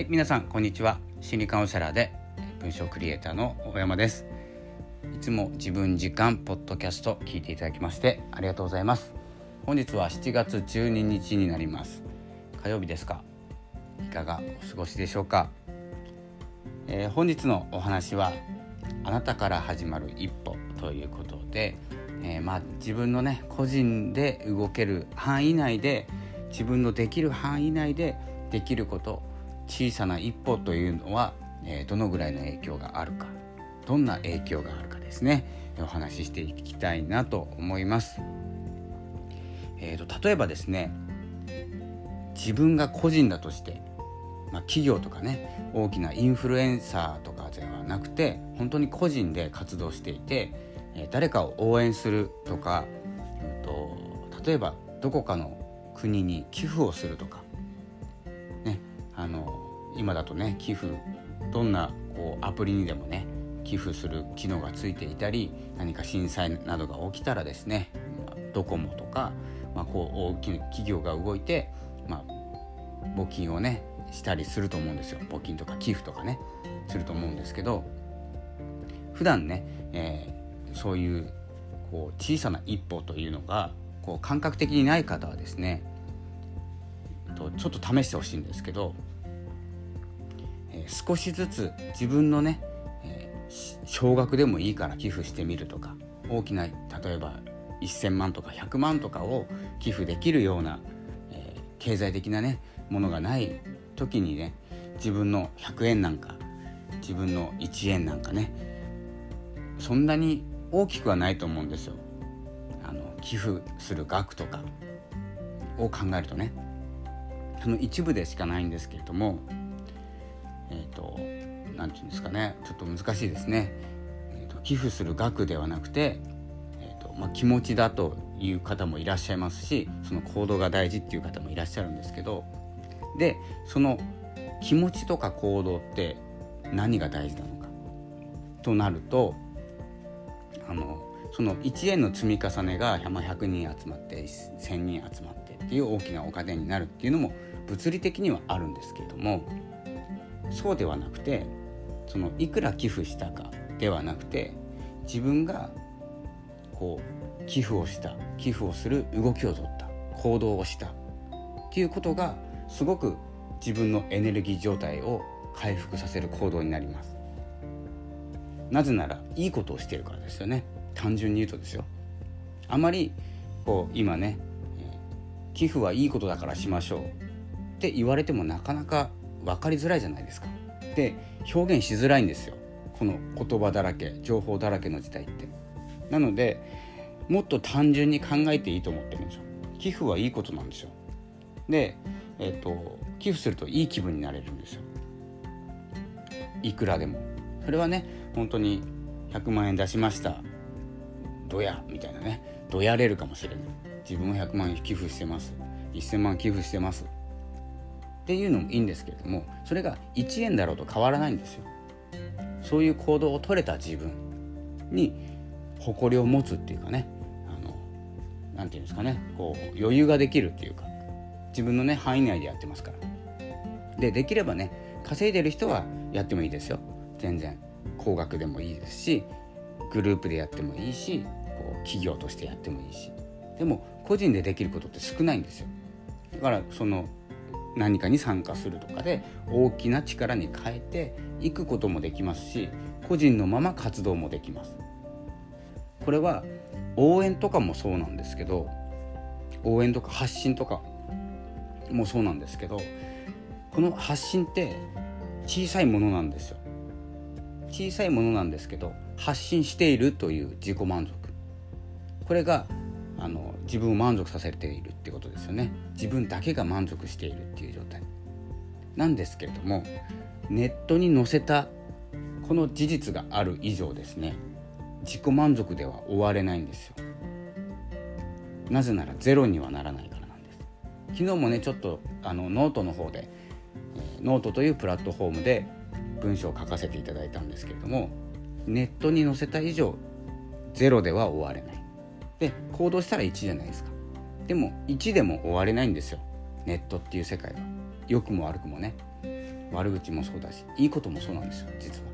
はい皆さんこんにちは。心理カウンセラーで文章クリエイターの大山です。いつも自分時間ポッドキャスト聞いていただきましてありがとうございます。本日は7月12日になります。火曜日ですか？いかがお過ごしでしょうか、えー、本日のお話はあなたから始まる一歩ということで、えー、まあ自分のね個人で動ける範囲内で自分のできる範囲内でできること小さな一歩というのは、えー、どのぐらいの影響があるかどんな影響があるかですねお話ししていきたいなと思います。えーと、例えばですね自分が個人だとして、まあ、企業とかね大きなインフルエンサーとかではなくて本当に個人で活動していて、えー、誰かを応援するとか、うんと例えばどこかの国に寄付をするとか、今だとね寄付どんなこうアプリにでもね寄付する機能がついていたり何か震災などが起きたらですねまドコモとか、まあ、こう大きな企業が動いて、まあ、募金をねしたりすると思うんですよ。募金とか寄付とかねすると思うんですけど普段ね、えー、そういうこう小さな一歩というのがこう感覚的にない方はですねちょっと試してほしいんですけど、えー、少しずつ自分のね、えー、少額でもいいから寄付してみるとか大きな例えば1,000万とか100万とかを寄付できるような、えー、経済的なねものがない時にね自分の100円なんか自分の1円なんかねそんなに大きくはないと思うんですよ。あの寄付する額とかを考えるとねその一部でしかないんですけれどもえっ、ー、と何て言うんですかねちょっと難しいですね、えーと、寄付する額ではなくて、えーとまあ、気持ちだという方もいらっしゃいますしその行動が大事っていう方もいらっしゃるんですけどでその気持ちとか行動って何が大事なのかとなるとあのその1円の積み重ねが100人集まって1,000人集まってっていう大きなお金になるっていうのも物理的にはあるんですけれどもそうではなくてそのいくら寄付したかではなくて自分がこう寄付をした寄付をする動きをとった行動をしたっていうことがすごく自分のエネルギー状態を回復させる行動になります。なぜならいいことをしているからですよね。単純に言うとですよ。あまりこう今ね寄付はいいことだからしましょうって言われてもなかなか分かりづらいじゃないですか。で表現しづらいんですよこの言葉だらけ情報だらけの時代って。なのでもっと単純に考えていいと思ってるんですよ。寄付はいいことなんですよ。で、えーと、寄付するといい気分になれるんですよ。いくらでも。それはね本当に100万円出しましたどやみたいなねどやれるかもしれない自分は100万円寄付してます1000万寄付してますっていうのもいいんですけれどもそれが1円だろうと変わらないんですよ。そういう行動を取れた自分に誇りを持つっていうかねあのなて言うんですかねこう余裕ができるっていうか自分のね範囲内でやってますから。でできればね稼いでる人はやってもいいですよ。全然。高額でもいいですしグループでやってもいいしこう企業としてやってもいいし。でも個人でできることって少ないんですよ。だからその何かに参加するとかで大きな力に変えていくこともできますし個人のまま活動もできます。これは応援とかもそうなんですけど応援とか発信とかもそうなんですけどこの発信って小さいものなんですよ。小さいものなんですけど発信しているという自己満足。これがあの自分を満足させているってことですよね。自分だけが満足しているっていう状態。なんですけれどもネットに載せたこの事実がある以上ですね自己満足では終われないんですよ。なぜならゼロにはならないからなんです。昨日もねちょっとあのノートの方で、え、ノートというプラットフォームで文章を書かせていただいたんですけれどもネットに載せた以上ゼロでは終われない。で行動したら1じゃないですか。でも1でも終われないんですよ。ネットっていう世界は。良くも悪くもね。悪口もそうだしいいこともそうなんですよ実は。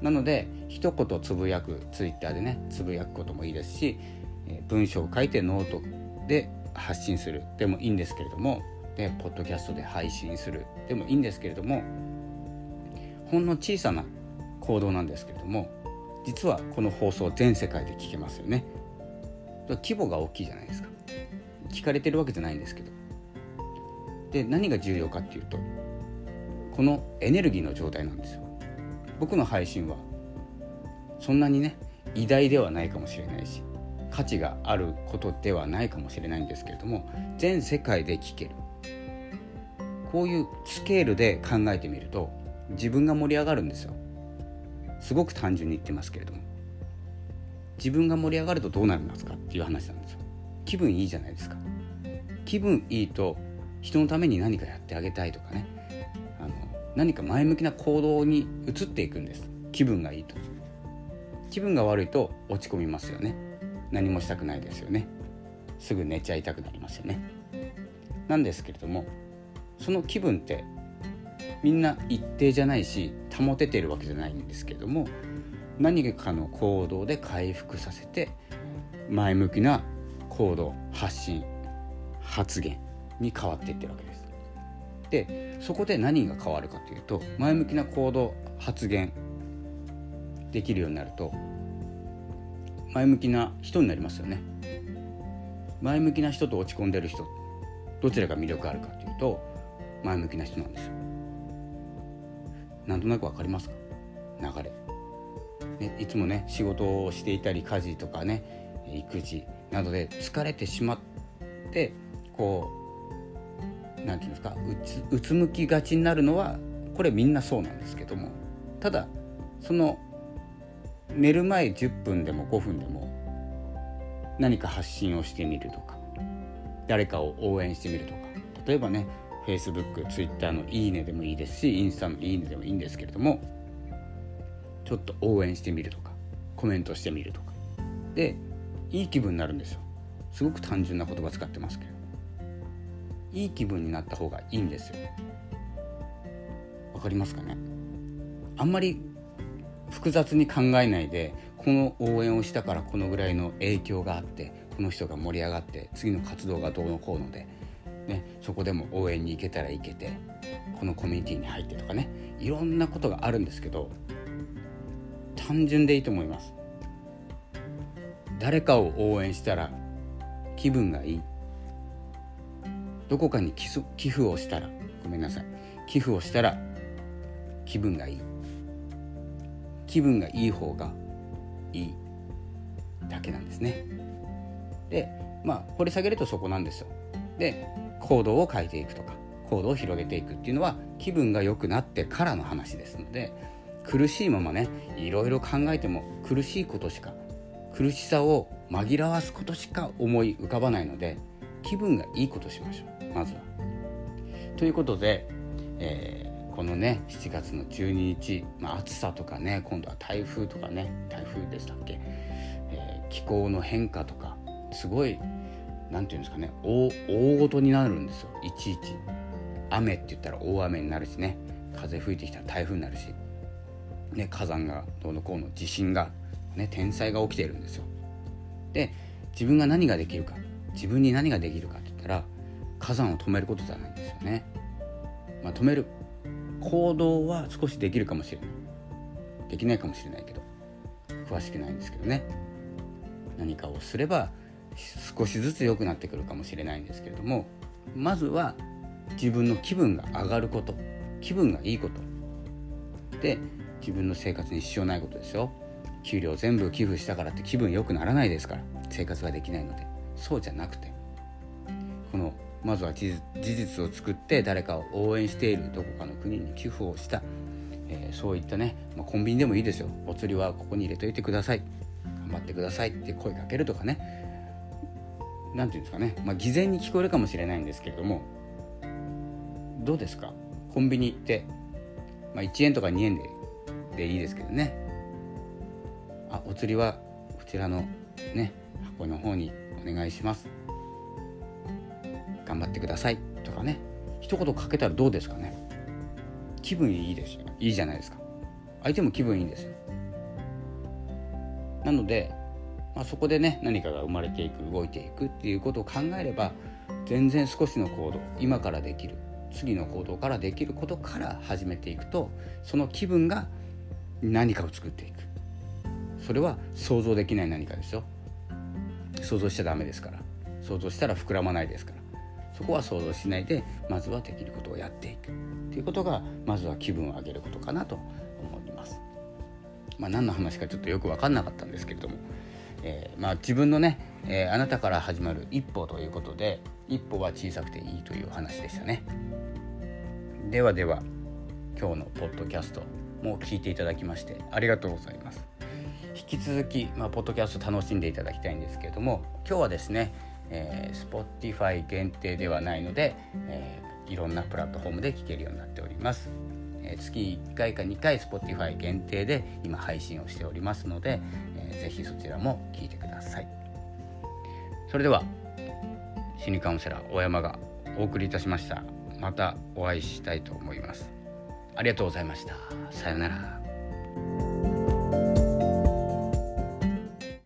なので一言つぶやくツイッターでねつぶやくこともいいですし文章を書いてノートで発信する。でもいいんですけれどもでポッドキャストで配信する。でもいいんですけれどもほんの小さな行動なんですけれども実はこの放送全世界で聞けますよね。規模が大きいじゃないですか。聞かれてるわけじゃないんですけど。で何が重要かっていうとこのエネルギーの状態なんですよ。僕の配信はそんなにね偉大ではないかもしれないし価値があることではないかもしれないんですけれども全世界で聞ける。こういうスケールで考えてみると自分が盛り上がるんですよ。すごく単純に言ってますけれども。自分が盛り上がるとどうなりますかっていう話なんですよ。気分いいじゃないですか。気分いいと人のために何かやってあげたいとかね。あの何か前向きな行動に移っていくんです。気分がいいと。気分が悪いと落ち込みますよね。何もしたくないですよね。すぐ寝ちゃいたくなりますよね。なんですけれどもその気分ってみんな一定じゃないし保ててるわけじゃないんですけれども何かの行動で回復させて前向きな行動発信発言に変わっていってるわけです。でそこで何が変わるかというと前向きな行動発言できるようになると前向きな人になりますよね。前向きな人と落ち込んでる人どちらが魅力あるかというと前向きな人なんですよ。なんとなくわかりますか？流れ。ね、いつもね仕事をしていたり家事とかね育児などで疲れてしまってこう何て言うんですかうつむきがちになるのはこれみんなそうなんですけどもただその寝る前10分でも5分でも何か発信をしてみるとか誰かを応援してみるとか例えばね Facebook、Twitter のいいねでもいいですしインスタのいいねでもいいんですけれどもちょっと応援してみるとかコメントしてみるとか。でいい気分になるんですよ。すごく単純な言葉使ってますけど。いい気分になった方がいいんですよ。わかりますかね？あんまり複雑に考えないでこの応援をしたからこのぐらいの影響があってこの人が盛り上がって次の活動がどうのこうので、ね、そこでも応援に行けたら行けてこのコミュニティに入ってとかね。いろんなことがあるんですけど単純でいいと思います。誰かを応援したら気分がいい。どこかに寄付をしたらごめんなさい。寄付をしたら気分がいい。気分がいい方がいい。だけなんですね。でまあ掘り下げるとそこなんですよ。で行動を変えていくとか行動を広げていくっていうのは気分が良くなってからの話ですので苦しいままねいろいろ考えても苦しいことしか苦しさを紛らわすことしか思い浮かばないので気分がいいことしましょうまずは。ということで、えー、このね7月の12日、まあ、暑さとかね今度は台風とかね台風でしたっけ、えー、気候の変化とかすごい何て言うんですかね大大ごとになるんですよいちいち。雨って言ったら大雨になるしね風吹いてきたら台風になるしね、火山がどうのこうの地震が、ね、天災が起きているんですよ。で自分が何ができるか自分に何ができるかって言ったら火山を止めることじゃないんですよね。まあ、止める行動は少しできるかもしれないできないかもしれないけど詳しくないんですけどね何かをすれば少しずつ良くなってくるかもしれないんですけれどもまずは自分の気分が上がること気分がいいことで自分の生活に支障ないことですよ給料全部寄付したからって気分良くならないですから。生活ができないので。そうじゃなくて。このまずは事実を作って誰かを応援しているどこかの国に寄付をした、えー、そういったね、まあ、コンビニでもいいですよ。お釣りはここに入れといてください。頑張ってください。って声かけるとかね。何て言うんですかね、まあ、偽善に聞こえるかもしれないんですけれども。どうですか？コンビニ行って、まあ、1円とか2円ででいいですけどね。あお釣りはこちらのね箱の方にお願いします。頑張ってください。とかね。一言かけたらどうですかね。気分いいですよ。いいじゃないですか。相手も気分いいんですよ。なので、まあ、そこでね何かが生まれていく動いていくっていうことを考えれば全然少しの行動今からできる次の行動からできることから始めていくとその気分が何かを作っていく。それは想像できない何かですよ。想像しちゃダメですから。想像したら膨らまないですから。そこは想像しないでまずはできることをやっていく。っていうことがまずは気分を上げることかなと思います。まあ、何の話かちょっとよく分かんなかったんですけれども、えー、まあ、自分のね、えー、あなたから始まる一歩ということで一歩は小さくていいという話でしたね。ではでは今日のポッドキャストも聞いていただきましてありがとうございます。引き続き、まあ、ポッドキャスト楽しんでいただきたいんですけれども今日はですね、えー、Spotify 限定ではないので、えー、いろんなプラットフォームで聞けるようになっております。えー、月1回か2回 Spotify 限定で今配信をしておりますので、えー、ぜひそちらも聞いてください。それでは心理カウンセラー大山がお送りいたしました。またお会いしたいと思います。ありがとうございました。さようなら。